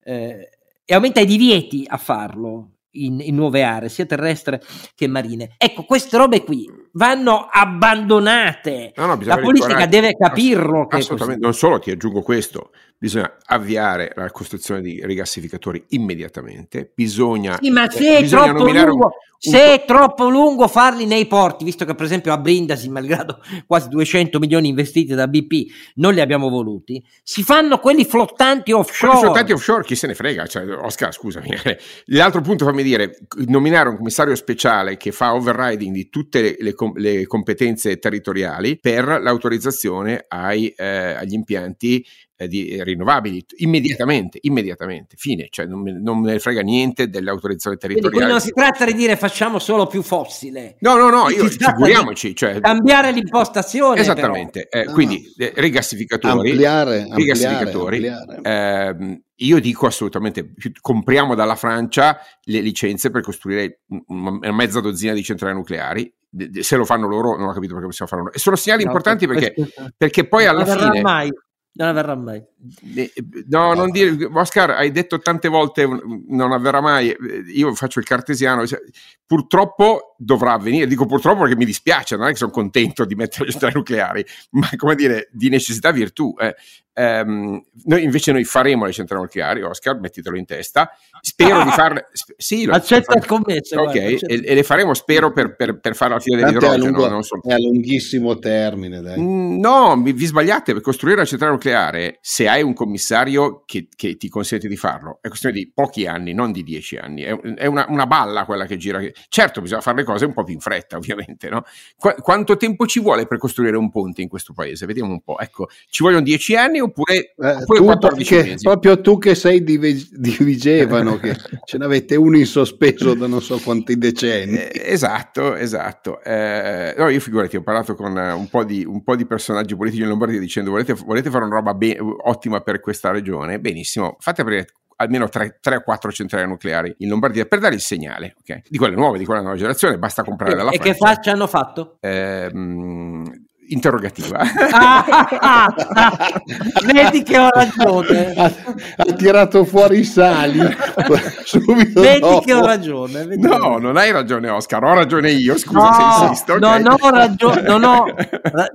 eh, e aumenta i divieti a farlo in, in, nuove aree, sia terrestre che marine. Ecco, queste robe qui vanno abbandonate. No, no, la politica deve capirlo. Ass- assolutamente, non solo, ti aggiungo questo, bisogna avviare la costruzione di rigassificatori immediatamente, bisogna... Sì, ma se, eh, è troppo, lungo, un, se un... è troppo lungo farli nei porti, visto che per esempio a Brindisi, malgrado quasi 200 milioni investiti da BP, non li abbiamo voluti, si fanno quelli flottanti offshore. Quelli flottanti offshore, chi se ne frega? Cioè, Oscar, scusami. L'altro punto, fammi dire, nominare un commissario speciale che fa overriding di tutte le, le, le competenze territoriali per l'autorizzazione ai, eh, agli impianti di rinnovabili immediatamente, immediatamente, fine, cioè non, non me ne frega niente dell'autorizzazione territoriale. Quindi non si tratta di dire facciamo solo più fossile. No, no, no, io, figuriamoci. Cioè, cambiare l'impostazione. Esattamente, eh, No, quindi eh, rigassificatori. Ampliare, ampliare, rigassificatori. ampliare. ehm, io dico assolutamente, compriamo dalla Francia le licenze per costruire una mezza dozzina di centrali nucleari. Se lo fanno loro, non ho capito perché possiamo farlo noi. E sono segnali No, importanti perché, perché poi alla fine mai. Non avverrà mai. No, non dire, Oscar, hai detto tante volte non avverrà mai. Io faccio il cartesiano. Cioè, purtroppo dovrà avvenire. Dico purtroppo perché mi dispiace, non è che sono contento di mettere le centrali nucleari, ma come dire, di necessità virtù. Eh. Um, noi invece noi faremo le centrali nucleari, Oscar, mettitelo in testa. Spero ah, di farle. Sp- sì, lo, accetta il commesso. Ok, e, e, le faremo, spero, per, per, per fare la fine dell'idrogeno. È, lungo, so. è a lunghissimo termine. Dai. Mm, no, vi, vi, sbagliate. Per costruire una centrale nucleare, se hai un commissario che, che, ti consente di farlo, è questione di pochi anni, non di dieci anni. È, è una, una, balla quella che gira. Certo, bisogna fare le cose un po' più in fretta, ovviamente. No? Qu- quanto tempo ci vuole per costruire un ponte in questo paese? Vediamo un po'. Ecco, ci vogliono dieci anni oppure, eh, oppure 14 mesi. Proprio tu che sei di, di Vigevano, che ce n'avete uno in sospeso da non so quanti decenni. Eh, esatto, esatto. Eh, no, io figurati, ho parlato con un po' di, un po di personaggi politici in Lombardia dicendo volete, volete fare una roba be- ottima per questa regione? Benissimo, fate aprire almeno 3 o 4 centrali nucleari in Lombardia per dare il segnale okay? di quelle nuove, di quella nuova generazione. Basta comprare dalla E Francia. che faccia hanno fatto? Eh, interrogativa. vedi che ho ragione. Ha, ha tirato fuori i sali subito Vedi dopo. che ho ragione. no, non hai ragione Oscar, ho ragione io, scusa no, se insisto. Okay? Non ho ragione, non ho,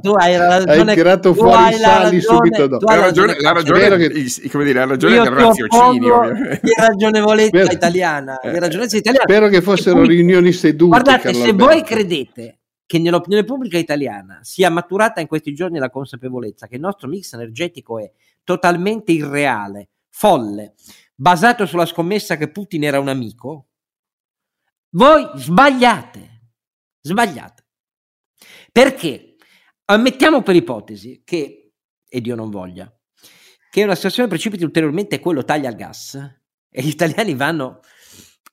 tu hai ragione. Hai tirato fuori i sali subito dopo. La ragione, la ragione, che... il, come dire, la ragione del raziocinio. Di ragionevolezza italiana. Di ragionevolezza italiana. Spero che fossero cui, riunioni sedute. Guardate, Carlo se Alberto. voi credete che nell'opinione pubblica italiana sia maturata in questi giorni la consapevolezza che il nostro mix energetico è totalmente irreale, folle, basato sulla scommessa che Putin era un amico, voi sbagliate, sbagliate. Perché? Ammettiamo per ipotesi che, e Dio non voglia, che una situazione precipiti ulteriormente e quello taglia il gas e gli italiani vanno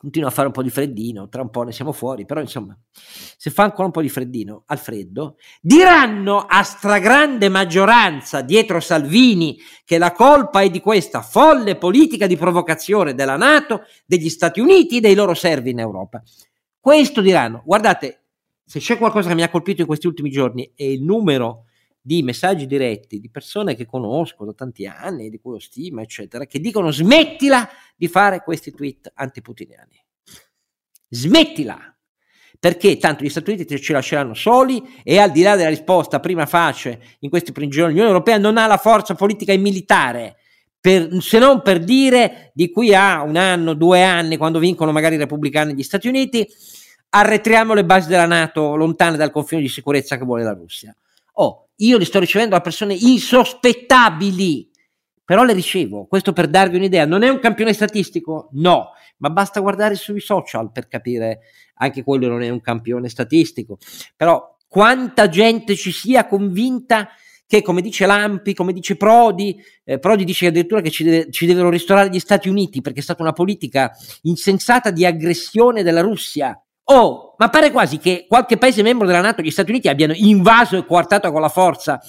continua a fare un po' di freddino, tra un po' ne siamo fuori, però insomma, se fa ancora un po' di freddino al freddo, diranno a stragrande maggioranza dietro Salvini che la colpa è di questa folle politica di provocazione della Nato, degli Stati Uniti, dei loro servi in Europa. Questo diranno, guardate, se c'è qualcosa che mi ha colpito in questi ultimi giorni è il numero di messaggi diretti di persone che conosco da tanti anni, di cui ho stima, eccetera, che dicono smettila di fare questi tweet antiputiniani. Smettila! Perché tanto gli Stati Uniti ci lasceranno soli e al di là della risposta prima face in questi primi giorni, l'Unione Europea non ha la forza politica e militare per, se non per dire di qui a un anno, due anni, quando vincono magari i repubblicani gli Stati Uniti, arretriamo le basi della Nato lontane dal confine di sicurezza che vuole la Russia. Oh, io li sto ricevendo da persone insospettabili, però le ricevo. Questo per darvi un'idea. Non è un campione statistico? No, ma basta guardare sui social per capire anche quello non è un campione statistico. Però quanta gente ci sia convinta che, come dice Lampi, come dice Prodi, eh, Prodi dice addirittura che ci, deve, ci devono ristorare gli Stati Uniti perché è stata una politica insensata di aggressione della Russia. Oh, ma pare quasi che qualche paese membro della Nato, gli Stati Uniti, abbiano invaso e coartato con la forza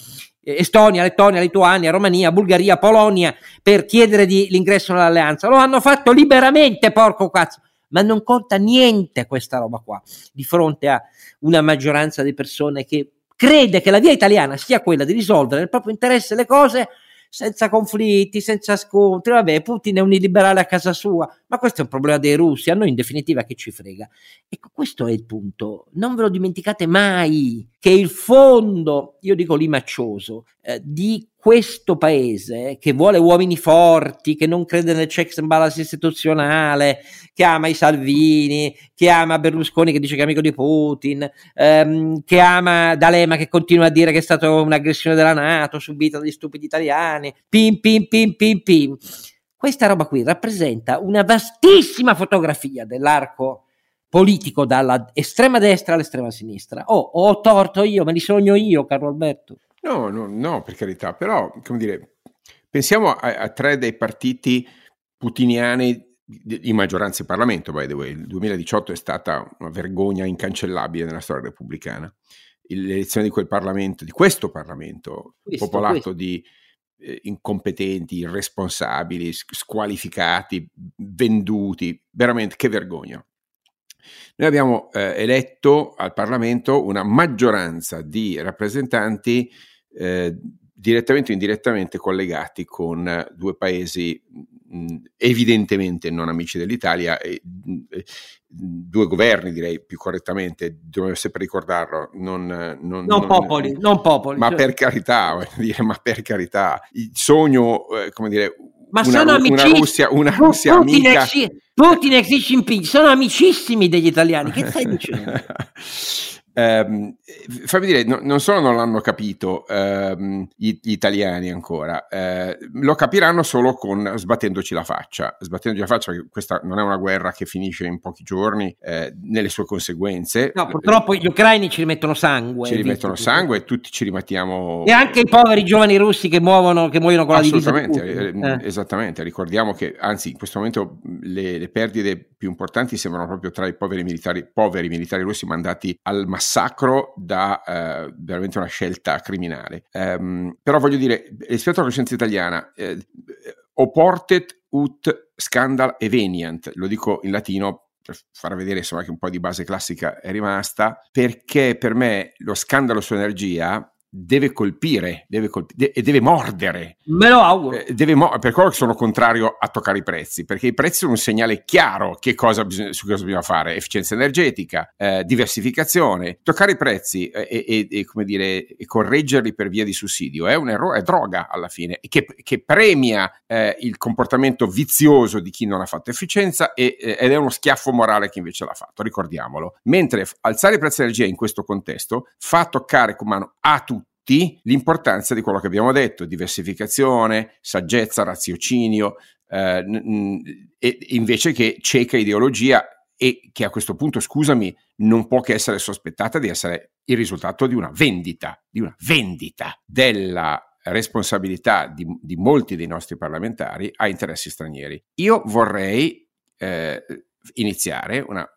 eh, Estonia, Lettonia, Lituania, Romania, Bulgaria, Polonia per chiedere di, l'ingresso nell'alleanza. Lo hanno fatto liberamente, porco cazzo. Ma non conta niente questa roba qua di fronte a una maggioranza di persone che crede che la via italiana sia quella di risolvere nel proprio interesse le cose senza conflitti, senza scontri. Vabbè, Putin è un illiberale a casa sua, ma questo è un problema dei russi, a noi in definitiva che ci frega. Ecco, questo è il punto. Non ve lo dimenticate mai che il fondo, io dico limaccioso, eh, di questo paese che vuole uomini forti, che non crede nel checks and balance istituzionale, che ama i Salvini, che ama Berlusconi che dice che è amico di Putin, ehm, che ama D'Alema che continua a dire che è stata un'aggressione della Nato subita dagli stupidi italiani, pim pim pim pim pim. Questa roba qui rappresenta una vastissima fotografia dell'arco politico dalla estrema destra all'estrema sinistra. Oh, ho torto io, me li sogno io, Carlo Alberto. No, no, no, per carità, però, come dire, pensiamo a, a tre dei partiti putiniani in maggioranza in Parlamento, by the way. Il 2018 è stata una vergogna incancellabile nella storia repubblicana. L'elezione di quel Parlamento, di questo Parlamento, questo, popolato questo. di eh, incompetenti, irresponsabili, squalificati, venduti, veramente che vergogna. Noi abbiamo eh, eletto al Parlamento una maggioranza di rappresentanti eh, direttamente o indirettamente collegati con due paesi mh, evidentemente non amici dell'Italia e mh, due governi direi più correttamente, dobbiamo sempre ricordarlo, non, non, non, non popoli, non popoli. Ma cioè. per carità, dire, ma per carità, il sogno, eh, come dire, ma una, sono amici, una Russia, una Russia Putin amica. E, Putin e Xi Jinping sono amicissimi degli italiani. Che stai dicendo? Um, fammi dire, no, non solo non l'hanno capito um, gli, gli, italiani ancora, uh, lo capiranno solo con sbattendoci la faccia. Sbattendoci la faccia, questa non è una guerra che finisce in pochi giorni uh, nelle sue conseguenze. No, purtroppo gli ucraini ci rimettono sangue. Ci rimettono sangue e tutti ci rimettiamo. E anche i poveri giovani russi che muovono, che muoiono con la divisa. Assolutamente, eh. esattamente. Ricordiamo che, anzi, in questo momento le, le perdite più importanti sembrano proprio tra i poveri militari, poveri militari russi mandati al massacro massacro da eh, veramente una scelta criminale. Um, però voglio dire, rispetto alla coscienza italiana, eh, oportet ut scandal eveniant, lo dico in latino per far vedere insomma che un po' di base classica è rimasta, perché per me lo scandalo sull'energia deve colpire, deve colpire e deve mordere. Me lo auguro. Eh, deve mo- per quello che sono contrario a toccare i prezzi, perché i prezzi sono un segnale chiaro che cosa bisogna, su cosa bisogna fare: efficienza energetica, eh, diversificazione. Toccare i prezzi eh, e, e, e, come dire, e correggerli per via di sussidio è un errore, è droga alla fine, che, che premia eh, il comportamento vizioso di chi non ha fatto efficienza ed è uno schiaffo morale che invece l'ha fatto, ricordiamolo. Mentre alzare i prezzi dell'energia in questo contesto fa toccare con mano a tutti tutti l'importanza di quello che abbiamo detto, diversificazione, saggezza, raziocinio, eh, invece che cieca ideologia e che a questo punto, scusami, non può che essere sospettata di essere il risultato di una vendita, di una vendita della responsabilità di, di molti dei nostri parlamentari a interessi stranieri. Io vorrei eh, iniziare una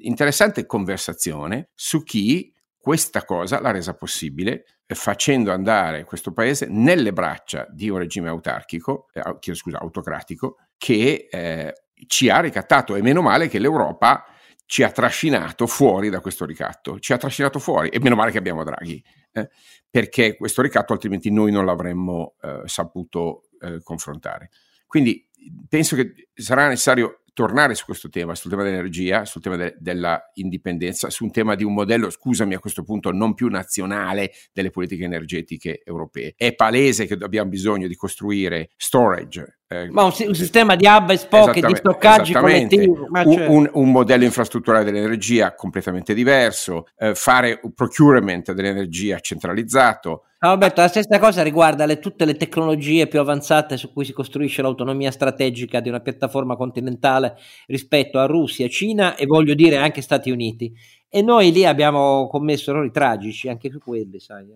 interessante conversazione su chi questa cosa l'ha resa possibile facendo andare questo paese nelle braccia di un regime autarchico, eh, scusa, autocratico, che eh, ci ha ricattato e meno male che l'Europa ci ha trascinato fuori da questo ricatto, ci ha trascinato fuori e meno male che abbiamo Draghi, eh, perché questo ricatto altrimenti noi non l'avremmo eh, saputo eh, confrontare. Quindi penso che sarà necessario tornare su questo tema, sul tema dell'energia, sul tema de- della indipendenza, su un tema di un modello, scusami a questo punto, non più nazionale delle politiche energetiche europee. È palese che abbiamo bisogno di costruire storage, eh, ma un, un, sistema di hub e spoke di stoccaggi collettivi cioè... un, un, modello infrastrutturale dell'energia completamente diverso eh, fare un procurement dell'energia centralizzato No, Alberto, la stessa cosa riguarda le, tutte le tecnologie più avanzate su cui si costruisce l'autonomia strategica di una piattaforma continentale rispetto a Russia, Cina e voglio dire anche Stati Uniti. E noi lì abbiamo commesso errori tragici, anche su quelli, sai.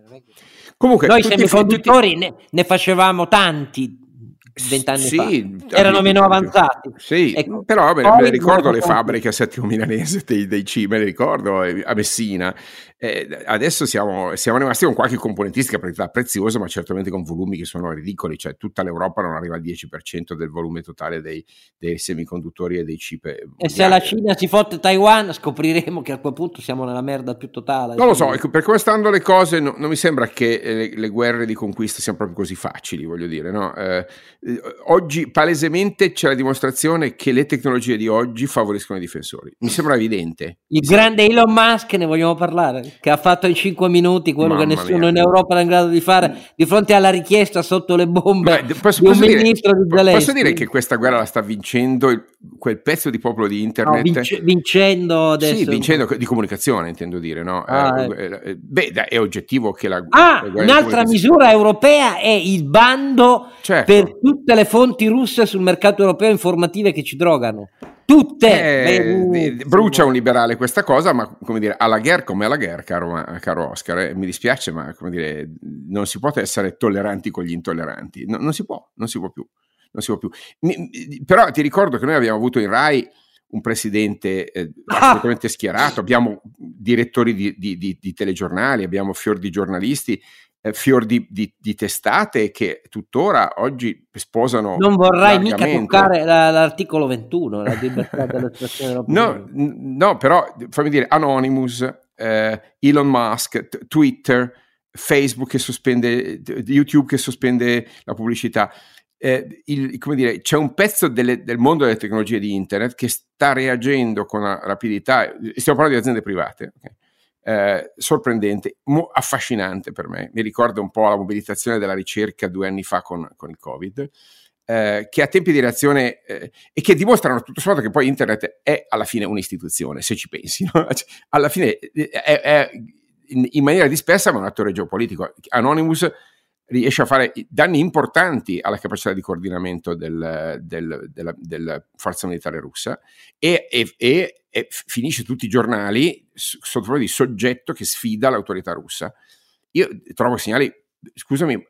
Comunque, noi semiconduttori tutti... ne, ne facevamo tanti vent'anni sì, fa erano meno avanzati sì, ecco. però vabbè, ricordo le fabbriche a Settimo Milanese dei, dei C, me le ricordo eh, a Messina eh, adesso siamo, siamo, rimasti con qualche componentistica preziosa, ma certamente con volumi che sono ridicoli, cioè tutta l'Europa non arriva al 10% del volume totale dei, dei semiconduttori e dei chip. Mondiali. E se la Cina si fotte Taiwan, scopriremo che a quel punto siamo nella merda più totale. Non lo so, ecco, per come stanno le cose, no, non mi sembra che eh, le, le, guerre di conquista siano proprio così facili, voglio dire. No? Eh, eh, oggi palesemente c'è la dimostrazione che le tecnologie di oggi favoriscono i difensori. Mi sembra evidente. Il grande Elon Musk, ne vogliamo parlare? Che ha fatto in 5 minuti quello Mamma che nessuno mia. in Europa era in grado di fare di fronte alla richiesta sotto le bombe Beh, posso, di un posso ministro dire, di Zelensky. Posso dire che questa guerra la sta vincendo il, quel pezzo di popolo di internet? No, vince, vincendo adesso. Sì, vincendo di comunicazione, intendo dire, no? Ah, eh, eh. eh beh, è oggettivo che la Ah, la un'altra misura europea è il bando certo. per tutte le fonti russe sul mercato europeo informative che ci drogano tutte. Eh, brucia un liberale questa cosa, ma come dire, alla guerra come alla guerra, caro, caro Oscar, eh, mi dispiace, ma come dire, non si può essere tolleranti con gli intolleranti, no, non si può, non si può più. Non si può più. Mi, però ti ricordo che noi abbiamo avuto in Rai un presidente eh, ah! assolutamente schierato, abbiamo direttori di, di, di, di, telegiornali, abbiamo fior di giornalisti eh, fior di, di, di, testate che tuttora oggi sposano. Non vorrai mica toccare la, l'articolo 21, la libertà dell'espressione no, no, però fammi dire Anonymous, eh, Elon Musk, t- Twitter. Facebook che sospende, YouTube che sospende la pubblicità. Eh, il, come dire, c'è un pezzo delle, del mondo delle tecnologie di internet che sta reagendo con rapidità, stiamo parlando di aziende private, okay? Eh, sorprendente, mo- affascinante per me. Mi ricorda un po' la mobilitazione della ricerca due anni fa con, con il Covid. Eh, che ha tempi di reazione eh, e che dimostrano tutto sommato che poi internet è alla fine un'istituzione, se ci pensi. No? Cioè, alla fine eh, è, è in, in, maniera dispersa ma un attore geopolitico. Anonymous riesce a fare danni importanti alla capacità di coordinamento del, del, della, della, forza militare russa e, e, e, e finisce tutti i giornali sotto forma di soggetto che sfida l'autorità russa. Io trovo segnali, scusami,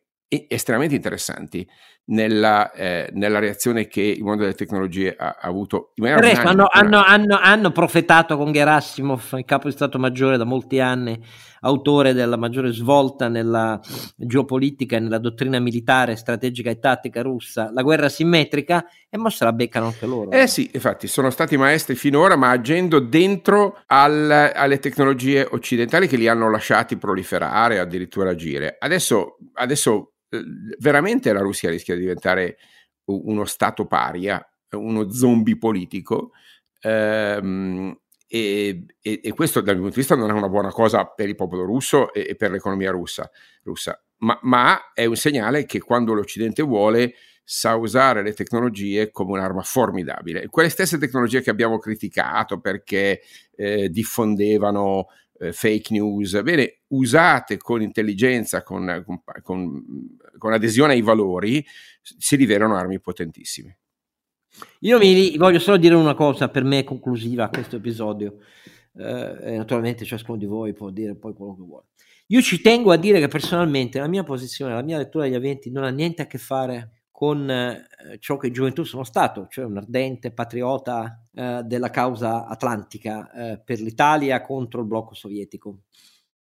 estremamente interessanti nella, eh, nella, reazione che il mondo delle tecnologie ha, ha avuto. In Resto, hanno, hanno, hanno, hanno, profetato con Gerasimov, il capo di Stato Maggiore da molti anni, autore della maggiore svolta nella geopolitica e nella dottrina militare, strategica e tattica russa, la guerra simmetrica, e mo se la beccano anche loro. Eh sì, infatti, sono stati maestri finora, ma agendo dentro al, alle tecnologie occidentali che li hanno lasciati proliferare, addirittura agire. Adesso, adesso veramente la Russia rischia di diventare uno stato paria, uno zombie politico. Ehm, e, e, e, questo dal mio punto di vista non è una buona cosa per il popolo russo e, e per l'economia russa, russa. Ma, ma, è un segnale che quando l'Occidente vuole sa usare le tecnologie come un'arma formidabile. Quelle stesse tecnologie che abbiamo criticato perché eh, diffondevano eh, fake news, bene, usate con intelligenza, con, con, con, adesione ai valori, si rivelano armi potentissime. Io mi voglio solo dire una cosa per me conclusiva a questo episodio, eh, naturalmente ciascuno di voi può dire poi quello che vuole. Io ci tengo a dire che personalmente la mia posizione, la mia lettura degli eventi non ha niente a che fare con eh, ciò che in gioventù sono stato, cioè un ardente patriota eh, della causa atlantica eh, per l'Italia contro il blocco sovietico.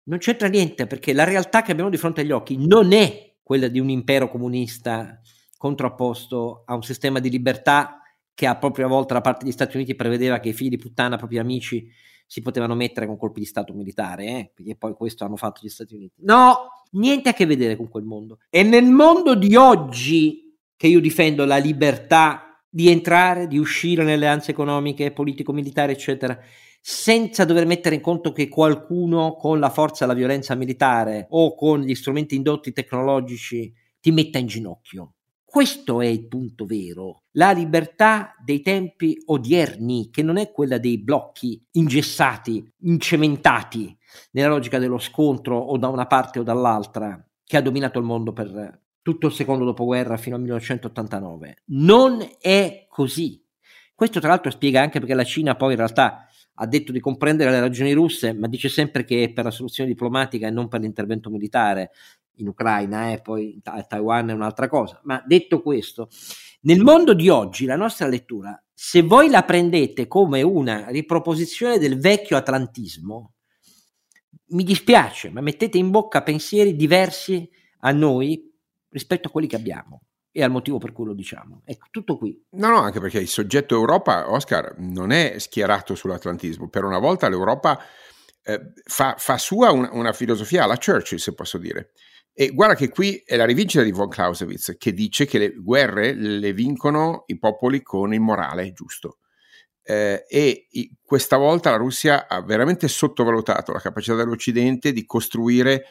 Non c'entra niente perché la realtà che abbiamo di fronte agli occhi non è quella di un impero comunista contrapposto a un sistema di libertà che a propria volta da parte degli Stati Uniti prevedeva che i figli di puttana, propri amici, si potevano mettere con colpi di Stato militare, eh? perché poi questo hanno fatto gli Stati Uniti. No, niente a che vedere con quel mondo. E nel mondo di oggi che io difendo la libertà di entrare, di uscire nelle alleanze economiche, politico-militari, eccetera, senza dover mettere in conto che qualcuno con la forza e la violenza militare o con gli strumenti indotti tecnologici ti metta in ginocchio. Questo è il punto vero. La libertà dei tempi odierni, che non è quella dei blocchi ingessati, incementati nella logica dello scontro o da una parte o dall'altra, che ha dominato il mondo per tutto il secondo dopoguerra fino al 1989. Non è così. Questo tra l'altro spiega anche perché la Cina poi in realtà ha detto di comprendere le ragioni russe, ma dice sempre che è per la soluzione diplomatica e non per l'intervento militare in Ucraina, e eh, poi a Taiwan è un'altra cosa. Ma detto questo, nel mondo di oggi la nostra lettura, se voi la prendete come una riproposizione del vecchio atlantismo, mi dispiace, ma mettete in bocca pensieri diversi a noi rispetto a quelli che abbiamo e al motivo per cui lo diciamo. Ecco, tutto qui. No, no, anche perché il soggetto Europa, Oscar, non è schierato sull'atlantismo. Per una volta l'Europa eh, fa, fa, sua una, una, filosofia alla Churchill, se posso dire. E guarda che qui è la rivincita di von Clausewitz che dice che le guerre le vincono i popoli con il morale giusto. Eh, e i, questa volta la Russia ha veramente sottovalutato la capacità dell'Occidente di costruire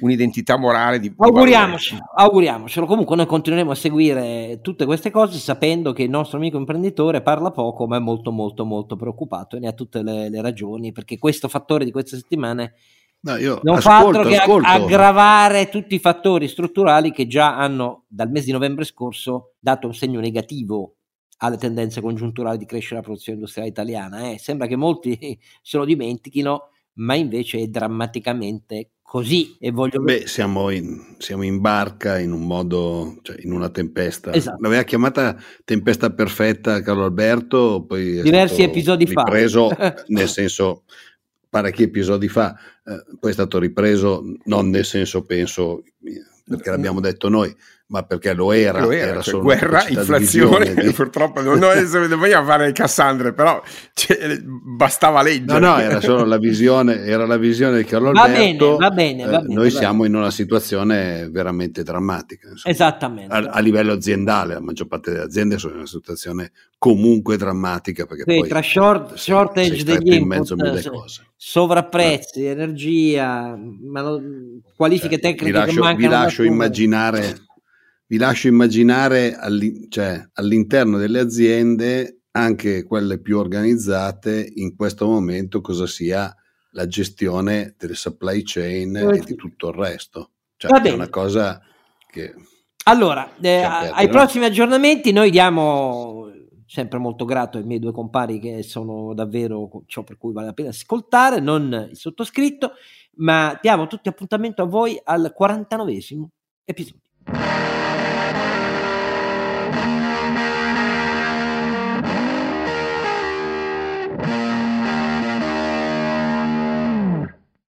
un'identità morale di, auguriamoci, auguriamocelo comunque noi continueremo a seguire tutte queste cose sapendo che il nostro amico imprenditore parla poco ma è molto molto molto preoccupato e ne ha tutte le, le ragioni perché questo fattore di queste settimane no, non ascolto, fa altro che ascolto. aggravare tutti i fattori strutturali che già hanno dal mese di novembre scorso dato un segno negativo alle tendenze congiunturali di crescita della produzione industriale italiana eh. sembra che molti se lo dimentichino ma invece è drammaticamente così e voglio beh siamo in, siamo in barca in un modo cioè in una tempesta. Esatto. l'aveva chiamata tempesta perfetta Carlo Alberto poi diversi episodi ripreso, fa nel senso parecchi episodi fa eh, poi è stato ripreso non nel senso penso perché l'abbiamo detto noi ma perché lo era, lo era, era cioè, solo guerra, inflazione, di... purtroppo non, non vogliamo fare Cassandre, però cioè, bastava leggere. No, no, era solo la visione, era la visione di Carlo va Alberto. Bene, va bene, va eh, bene, noi va siamo bene. in una situazione veramente drammatica. Insomma. Esattamente. A, a, livello aziendale, la maggior parte delle aziende sono in una situazione comunque drammatica perché sì, poi tra short, shortage degli in mezzo input, mille sì. cose. sovrapprezzi, eh. energia, qualifiche cioè, tecniche vi lascio, che mancano. vi lascio immaginare vi lascio immaginare all'in- cioè, all'interno delle aziende, anche quelle più organizzate, in questo momento cosa sia la gestione delle supply chain e di tutto il resto. Cioè, è una cosa che... Allora, eh, aperto, ai no? prossimi aggiornamenti noi diamo sempre molto grato ai miei due compari che sono davvero ciò per cui vale la pena ascoltare, non il sottoscritto, ma diamo tutti appuntamento a voi al 49esimo episodio.